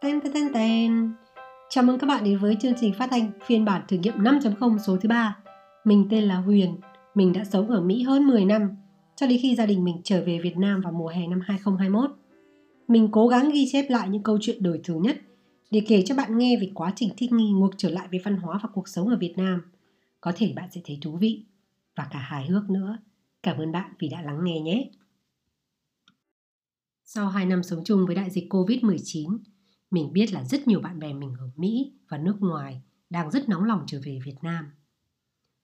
Ten ten ten ten. Chào mừng các bạn đến với chương trình phát thanh phiên bản thử nghiệm 5.0 số thứ ba. Mình tên là Huyền, mình đã sống ở Mỹ hơn 10 năm, cho đến khi gia đình mình trở về Việt Nam vào mùa hè năm 2021. Mình cố gắng ghi chép lại những câu chuyện đời thường nhất để kể cho bạn nghe về quá trình thích nghi ngược trở lại với văn hóa và cuộc sống ở Việt Nam. Có thể bạn sẽ thấy thú vị và cả hài hước nữa. Cảm ơn bạn vì đã lắng nghe nhé. Sau 2 năm sống chung với đại dịch Covid-19, mình biết là rất nhiều bạn bè mình ở Mỹ và nước ngoài đang rất nóng lòng trở về Việt Nam.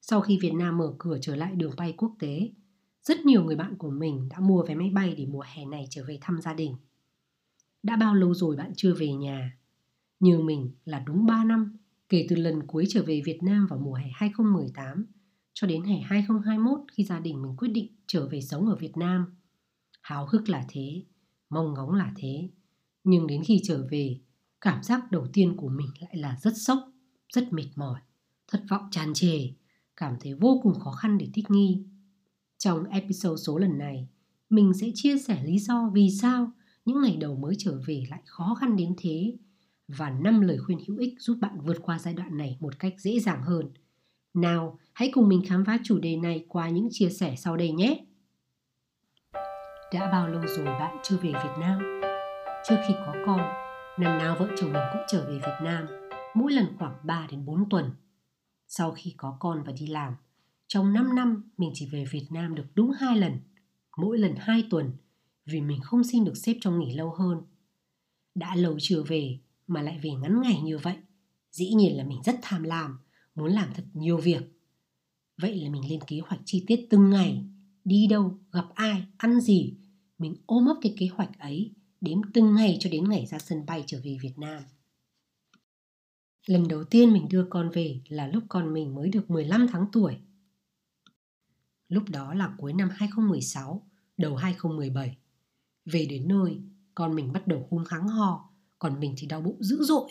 Sau khi Việt Nam mở cửa trở lại đường bay quốc tế, rất nhiều người bạn của mình đã mua vé máy bay để mùa hè này trở về thăm gia đình. Đã bao lâu rồi bạn chưa về nhà? Như mình là đúng 3 năm kể từ lần cuối trở về Việt Nam vào mùa hè 2018 cho đến hè 2021 khi gia đình mình quyết định trở về sống ở Việt Nam. Háo hức là thế, mong ngóng là thế, nhưng đến khi trở về, cảm giác đầu tiên của mình lại là rất sốc, rất mệt mỏi, thất vọng tràn trề, cảm thấy vô cùng khó khăn để thích nghi. Trong episode số lần này, mình sẽ chia sẻ lý do vì sao những ngày đầu mới trở về lại khó khăn đến thế và 5 lời khuyên hữu ích giúp bạn vượt qua giai đoạn này một cách dễ dàng hơn. Nào, hãy cùng mình khám phá chủ đề này qua những chia sẻ sau đây nhé. Đã bao lâu rồi bạn chưa về Việt Nam? Trước khi có con, năm nào vợ chồng mình cũng trở về Việt Nam, mỗi lần khoảng 3 đến 4 tuần. Sau khi có con và đi làm, trong 5 năm mình chỉ về Việt Nam được đúng 2 lần, mỗi lần 2 tuần, vì mình không xin được xếp cho nghỉ lâu hơn. Đã lâu chưa về mà lại về ngắn ngày như vậy, dĩ nhiên là mình rất tham lam, muốn làm thật nhiều việc. Vậy là mình lên kế hoạch chi tiết từng ngày, đi đâu, gặp ai, ăn gì. Mình ôm ấp cái kế hoạch ấy, đếm từng ngày cho đến ngày ra sân bay trở về Việt Nam. Lần đầu tiên mình đưa con về là lúc con mình mới được 15 tháng tuổi. Lúc đó là cuối năm 2016, đầu 2017. Về đến nơi, con mình bắt đầu hung hắng ho, còn mình thì đau bụng dữ dội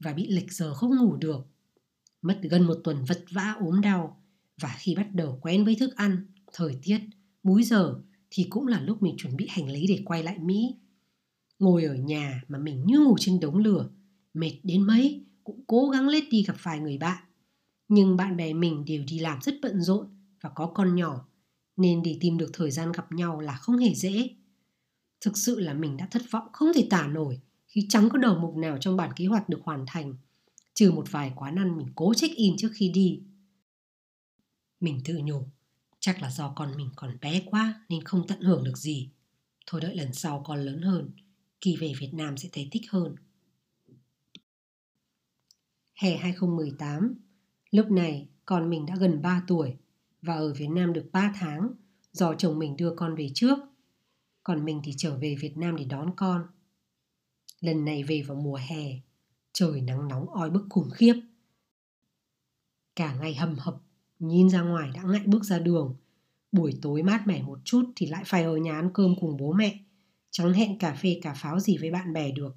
và bị lệch giờ không ngủ được. Mất gần một tuần vật vã ốm đau và khi bắt đầu quen với thức ăn, thời tiết, múi giờ thì cũng là lúc mình chuẩn bị hành lý để quay lại Mỹ. Ngồi ở nhà mà mình như ngủ trên đống lửa, mệt đến mấy cũng cố gắng lết đi gặp vài người bạn. Nhưng bạn bè mình đều đi làm rất bận rộn và có con nhỏ, nên để tìm được thời gian gặp nhau là không hề dễ. Thực sự là mình đã thất vọng không thể tả nổi khi chẳng có đầu mục nào trong bản kế hoạch được hoàn thành, trừ một vài quán ăn mình cố check-in trước khi đi. Mình tự nhủ, chắc là do con mình còn bé quá nên không tận hưởng được gì. Thôi đợi lần sau con lớn hơn, kỳ về Việt Nam sẽ thấy thích hơn. Hè 2018, lúc này con mình đã gần 3 tuổi và ở Việt Nam được 3 tháng do chồng mình đưa con về trước. Còn mình thì trở về Việt Nam để đón con. Lần này về vào mùa hè, trời nắng nóng oi bức khủng khiếp. Cả ngày hầm hập, nhìn ra ngoài đã ngại bước ra đường. Buổi tối mát mẻ một chút thì lại phải ở nhà ăn cơm cùng bố mẹ. Chẳng hẹn cà phê cà pháo gì với bạn bè được.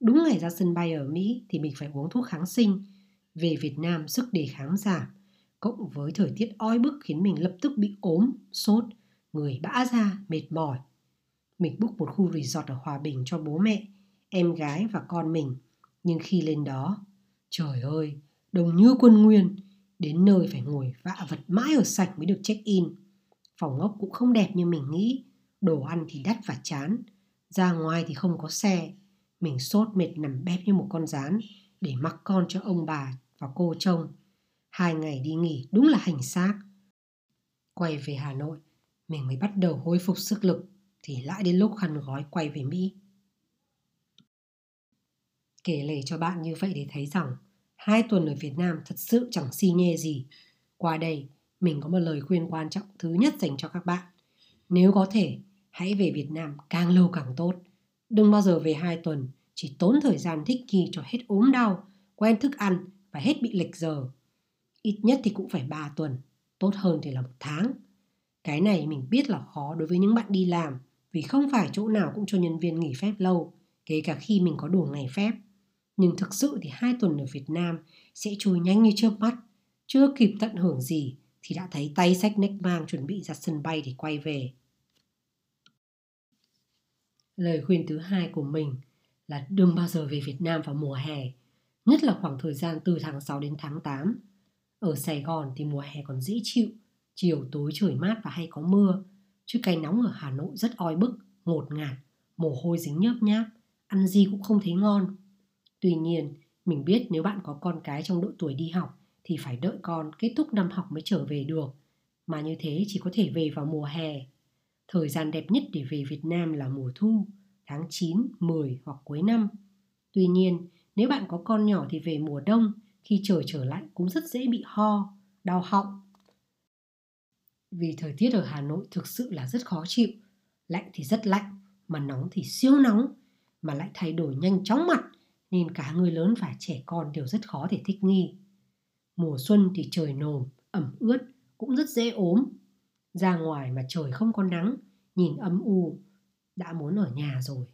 Đúng ngày ra sân bay ở Mỹ thì mình phải uống thuốc kháng sinh. Về Việt Nam sức đề kháng giảm. Cộng với thời tiết oi bức khiến mình lập tức bị ốm, sốt, người bã ra, mệt mỏi. Mình book một khu resort ở Hòa Bình cho bố mẹ em gái và con mình. Nhưng khi lên đó, trời ơi, đông như quân nguyên, đến nơi phải ngồi vạ vật mãi ở sạch mới được check-in. Phòng ốc cũng không đẹp như mình nghĩ, đồ ăn thì đắt và chán, ra ngoài thì không có xe. Mình sốt mệt nằm bẹp như một con rán để mặc con cho ông bà và cô trông. Hai ngày đi nghỉ đúng là hành xác. Quay về Hà Nội, mình mới bắt đầu hồi phục sức lực thì lại đến lúc khăn gói quay về Mỹ. Kể lể cho bạn như vậy để thấy rằng hai tuần ở Việt Nam thật sự chẳng xi nhê gì. Qua đây, mình có một lời khuyên quan trọng thứ nhất dành cho các bạn. Nếu có thể, hãy về Việt Nam càng lâu càng tốt. Đừng bao giờ về hai tuần, chỉ tốn thời gian thích nghi cho hết ốm đau, quen thức ăn và hết bị lệch giờ. Ít nhất thì cũng phải 3 tuần, tốt hơn thì là một tháng. Cái này mình biết là khó đối với những bạn đi làm vì không phải chỗ nào cũng cho nhân viên nghỉ phép lâu, kể cả khi mình có đủ ngày phép. Nhưng thực sự thì hai tuần ở Việt Nam sẽ trôi nhanh như chớp mắt. Chưa kịp tận hưởng gì thì đã thấy tay sách nách mang chuẩn bị ra sân bay để quay về. Lời khuyên thứ hai của mình là đừng bao giờ về Việt Nam vào mùa hè, nhất là khoảng thời gian từ tháng 6 đến tháng 8. Ở Sài Gòn thì mùa hè còn dễ chịu, chiều tối trời mát và hay có mưa, chứ cái nóng ở Hà Nội rất oi bức, ngột ngạt, mồ hôi dính nhớp nháp, ăn gì cũng không thấy ngon. Tuy nhiên, mình biết nếu bạn có con cái trong độ tuổi đi học thì phải đợi con kết thúc năm học mới trở về được, mà như thế chỉ có thể về vào mùa hè. Thời gian đẹp nhất để về Việt Nam là mùa thu, tháng 9, 10 hoặc cuối năm. Tuy nhiên, nếu bạn có con nhỏ thì về mùa đông, khi trời trở lạnh cũng rất dễ bị ho, đau họng. Vì thời tiết ở Hà Nội thực sự là rất khó chịu. Lạnh thì rất lạnh, mà nóng thì siêu nóng, mà lại thay đổi nhanh chóng mặt, nên cả người lớn và trẻ con đều rất khó để thích nghi. Mùa xuân thì trời nồm, ẩm ướt, cũng rất dễ ốm. Ra ngoài mà trời không có nắng, nhìn âm u, đã muốn ở nhà rồi.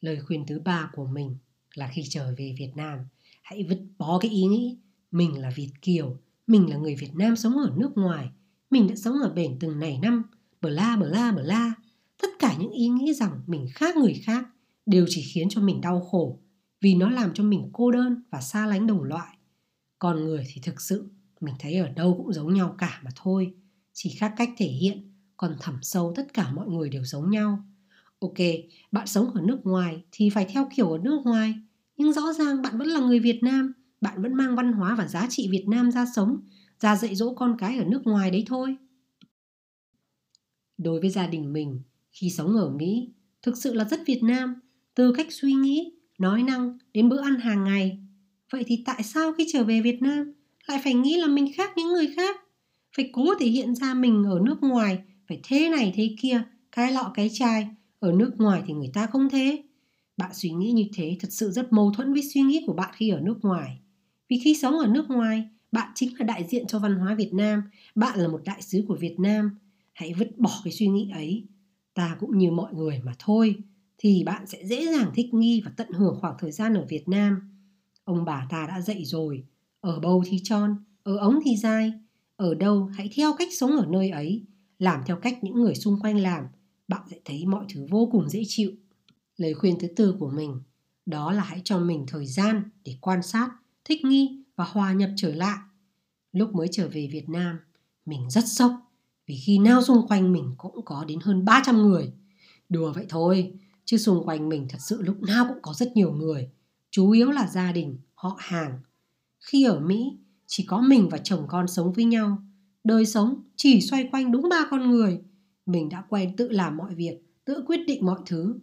Lời khuyên thứ ba của mình là khi trở về Việt Nam, hãy vứt bỏ cái ý nghĩ mình là Việt Kiều, mình là người Việt Nam sống ở nước ngoài, mình đã sống ở bển từng này năm, bờ la bờ la bờ la. Tất cả những ý nghĩ rằng mình khác người khác đều chỉ khiến cho mình đau khổ vì nó làm cho mình cô đơn và xa lánh đồng loại. Con người thì thực sự mình thấy ở đâu cũng giống nhau cả mà thôi, chỉ khác cách thể hiện còn thẳm sâu tất cả mọi người đều giống nhau. Ok, bạn sống ở nước ngoài thì phải theo kiểu ở nước ngoài, nhưng rõ ràng bạn vẫn là người Việt Nam, bạn vẫn mang văn hóa và giá trị Việt Nam ra sống, ra dạy dỗ con cái ở nước ngoài đấy thôi. Đối với gia đình mình, khi sống ở Mỹ, thực sự là rất Việt Nam, từ cách suy nghĩ, nói năng đến bữa ăn hàng ngày. Vậy thì tại sao khi trở về Việt Nam lại phải nghĩ là mình khác những người khác? Phải cố thể hiện ra mình ở nước ngoài phải thế này thế kia, cái lọ cái chai. Ở nước ngoài thì người ta không thế. Bạn suy nghĩ như thế thật sự rất mâu thuẫn với suy nghĩ của bạn khi ở nước ngoài. Vì khi sống ở nước ngoài, bạn chính là đại diện cho văn hóa Việt Nam, bạn là một đại sứ của Việt Nam. Hãy vứt bỏ cái suy nghĩ ấy. Ta cũng như mọi người mà thôi, thì bạn sẽ dễ dàng thích nghi và tận hưởng khoảng thời gian ở Việt Nam. Ông bà ta đã dạy rồi, ở bầu thì tròn, ở ống thì dài, ở đâu hãy theo cách sống ở nơi ấy, làm theo cách những người xung quanh làm, bạn sẽ thấy mọi thứ vô cùng dễ chịu. Lời khuyên thứ tư của mình đó là hãy cho mình thời gian để quan sát, thích nghi và hòa nhập trở lại. Lúc mới trở về Việt Nam, mình rất sốc vì khi nào xung quanh mình cũng có đến hơn 300 người. Đùa vậy thôi, chứ xung quanh mình thật sự lúc nào cũng có rất nhiều người, chủ yếu là gia đình, họ hàng. Khi ở Mỹ, chỉ có mình và chồng con sống với nhau, đời sống chỉ xoay quanh đúng ba con người. Mình đã quen tự làm mọi việc tự quyết định mọi thứ.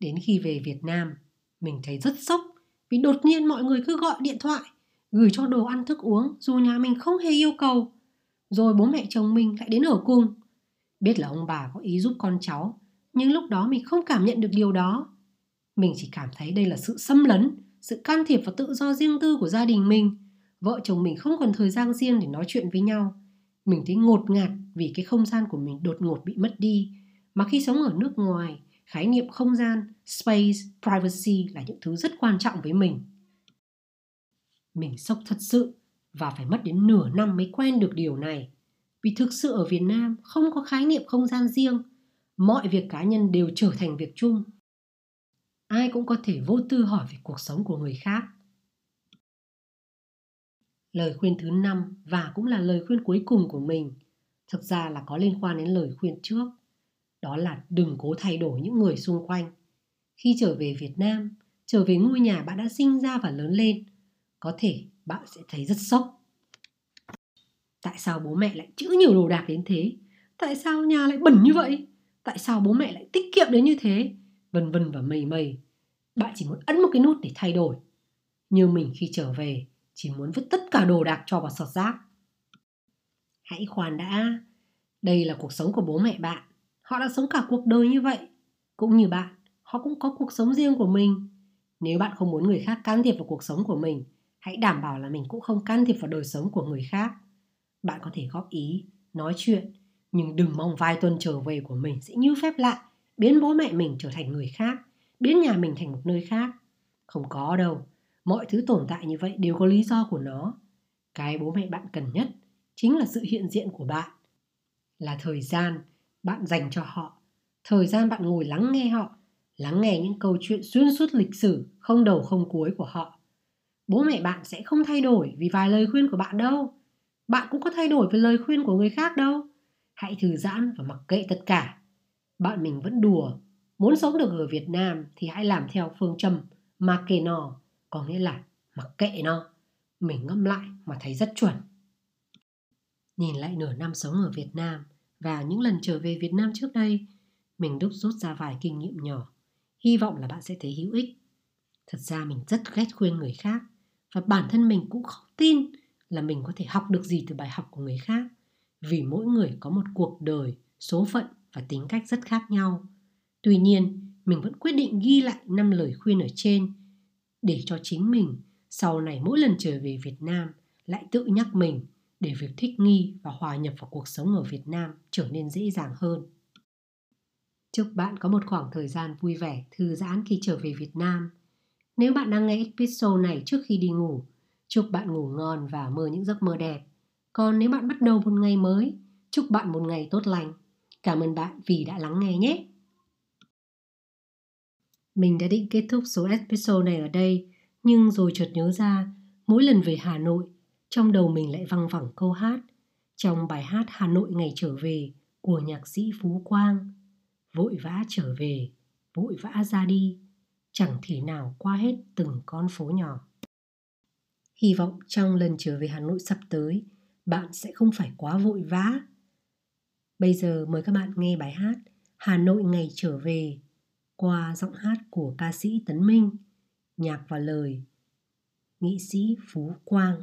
Đến khi về việt nam mình thấy rất sốc vì đột nhiên mọi người cứ gọi điện thoại gửi cho đồ ăn thức uống dù nhà mình không hề yêu cầu. Rồi bố mẹ chồng mình lại đến ở cùng. Biết là ông bà có ý giúp con cháu nhưng lúc đó mình không cảm nhận được điều đó. Mình chỉ cảm thấy đây là sự xâm lấn sự can thiệp vào tự do riêng tư của gia đình mình. Vợ chồng mình không còn thời gian riêng để nói chuyện với nhau. Mình thấy ngột ngạt vì cái không gian của mình đột ngột bị mất đi. Mà khi sống ở nước ngoài, khái niệm không gian, space, privacy là những thứ rất quan trọng với mình. Mình sốc thật sự và phải mất đến nửa năm mới quen được điều này. Vì thực sự ở việt nam không có khái niệm không gian riêng. Mọi việc cá nhân đều trở thành việc chung ai cũng có thể vô tư hỏi về cuộc sống của người khác Lời khuyên thứ năm và cũng là lời khuyên cuối cùng của mình thực ra là có liên quan đến lời khuyên trước. Đó là đừng cố thay đổi những người xung quanh. Khi trở về Việt Nam, trở về ngôi nhà bạn đã sinh ra và lớn lên, có thể bạn sẽ thấy rất sốc. Tại sao bố mẹ lại chữ nhiều đồ đạc đến thế? Tại sao nhà lại bẩn như vậy? Tại sao bố mẹ lại tiết kiệm đến như thế? Vân vân và mây mây. Bạn chỉ muốn ấn một cái nút để thay đổi. Như mình khi trở về, chỉ muốn vứt tất cả đồ đạc cho vào sọt rác. Hãy khoan đã, đây là cuộc sống của bố mẹ bạn. Họ đã sống cả cuộc đời như vậy. Cũng như bạn, họ cũng có cuộc sống riêng của mình. Nếu bạn không muốn người khác can thiệp vào cuộc sống của mình, hãy đảm bảo là mình cũng không can thiệp vào đời sống của người khác. Bạn có thể góp ý, nói chuyện, nhưng đừng mong vài tuần trở về của mình sẽ như phép lạ, biến bố mẹ mình trở thành người khác, biến nhà mình thành một nơi khác. Không có đâu, mọi thứ tồn tại như vậy đều có lý do của nó cái bố mẹ bạn cần nhất chính là sự hiện diện của bạn là thời gian bạn dành cho họ Thời gian bạn ngồi lắng nghe họ, lắng nghe những câu chuyện xuyên suốt lịch sử không đầu không cuối của họ. Bố mẹ bạn sẽ không thay đổi vì vài lời khuyên của bạn đâu. Bạn cũng có thay đổi với lời khuyên của người khác đâu. Hãy thư giãn và mặc kệ tất cả. Bạn mình vẫn đùa. Muốn sống được ở Việt Nam thì hãy làm theo phương châm mà kệ nó, có nghĩa là mặc kệ nó. Mình ngâm lại mà thấy rất chuẩn. Nhìn lại nửa năm sống ở Việt Nam và những lần trở về Việt Nam trước đây, mình đúc rút ra vài kinh nghiệm nhỏ. Hy vọng là bạn sẽ thấy hữu ích. Thật ra mình rất ghét khuyên người khác và bản thân mình cũng không tin là mình có thể học được gì từ bài học của người khác vì mỗi người có một cuộc đời số phận và tính cách rất khác nhau tuy nhiên mình vẫn quyết định ghi lại năm lời khuyên ở trên để cho chính mình sau này mỗi lần trở về việt nam lại tự nhắc mình để việc thích nghi và hòa nhập vào cuộc sống ở việt nam trở nên dễ dàng hơn chúc bạn có một khoảng thời gian vui vẻ thư giãn khi trở về việt nam nếu bạn đang nghe episode này trước khi đi ngủ, chúc bạn ngủ ngon và mơ những giấc mơ đẹp. Còn nếu bạn bắt đầu một ngày mới, chúc bạn một ngày tốt lành. Cảm ơn bạn vì đã lắng nghe nhé. Mình đã định kết thúc số episode này ở đây, nhưng rồi chợt nhớ ra, mỗi lần về Hà Nội, trong đầu mình lại văng vẳng câu hát trong bài hát Hà Nội ngày trở về của nhạc sĩ Phú Quang. Vội vã trở về, vội vã ra đi, chẳng thể nào qua hết từng con phố nhỏ. Hy vọng trong lần trở về Hà Nội sắp tới, bạn sẽ không phải quá vội vã. Bây giờ mời các bạn nghe bài hát Hà Nội ngày trở về qua giọng hát của ca sĩ Tấn Minh, nhạc và lời nghệ sĩ Phú Quang.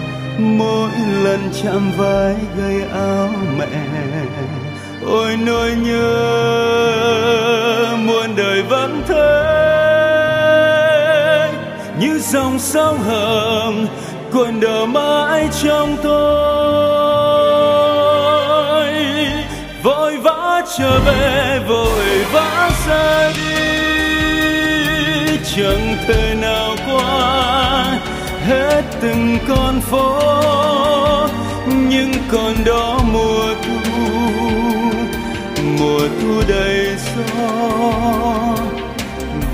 mỗi lần chạm vai gây áo mẹ, ôi nỗi nhớ muôn đời vẫn thế. Như dòng sông hờn cuộn đờ mãi trong tôi. Vội vã trở về, vội vã ra đi. Chẳng thể nào từng con phố nhưng còn đó mùa thu mùa thu đầy gió.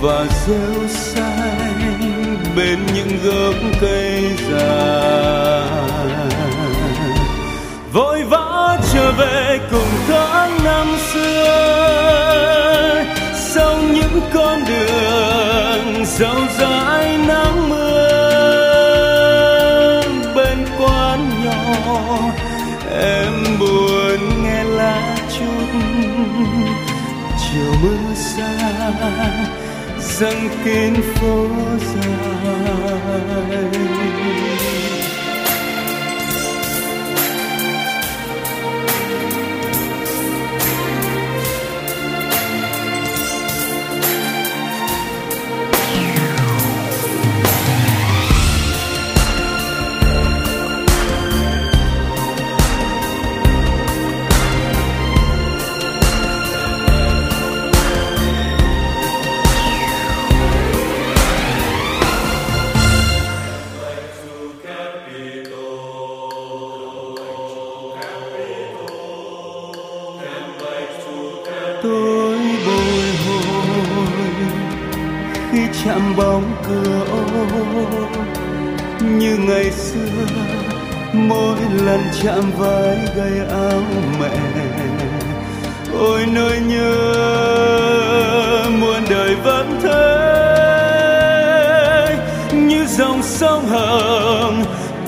Và rêu xanh bên những gốc cây già vội vã trở về cùng tháng năm xưa, sau những con đường rộng dãi chiều mưa xa dâng kín phố dài. Bóng cửa ô như ngày xưa, mỗi lần chạm vai gầy áo mẹ. Ôi, nỗi nhớ muôn đời vẫn thế. Như dòng sông hồng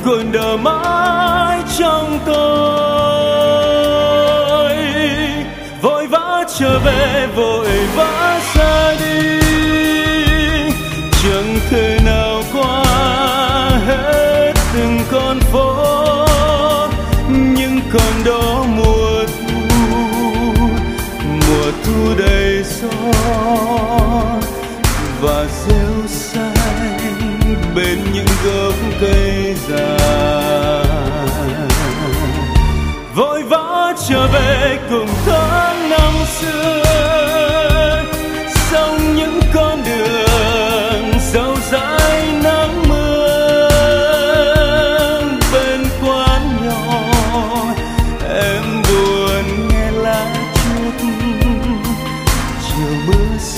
cồn đờ mãi trong tôi. Vội vã trở về, vội vã ra đi. Con phố nhưng con đó mùa thu mùa thu đầy gió. Và rêu xanh bên những gốc cây già. Vội vã trở về cùng tháng năm xưa.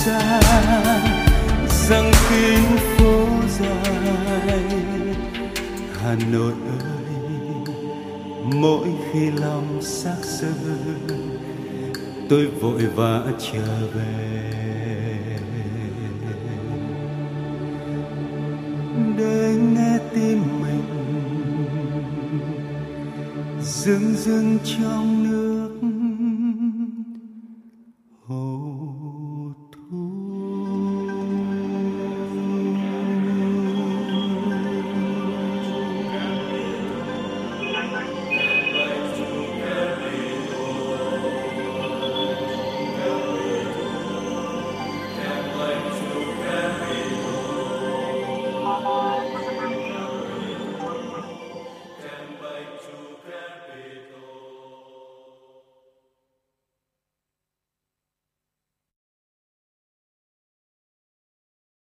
Xa rằng kín phố dài. Hà nội ơi, mỗi khi lòng xác sơ tôi vội vã trở về. Để nghe tim mình dưng dưng trong nước.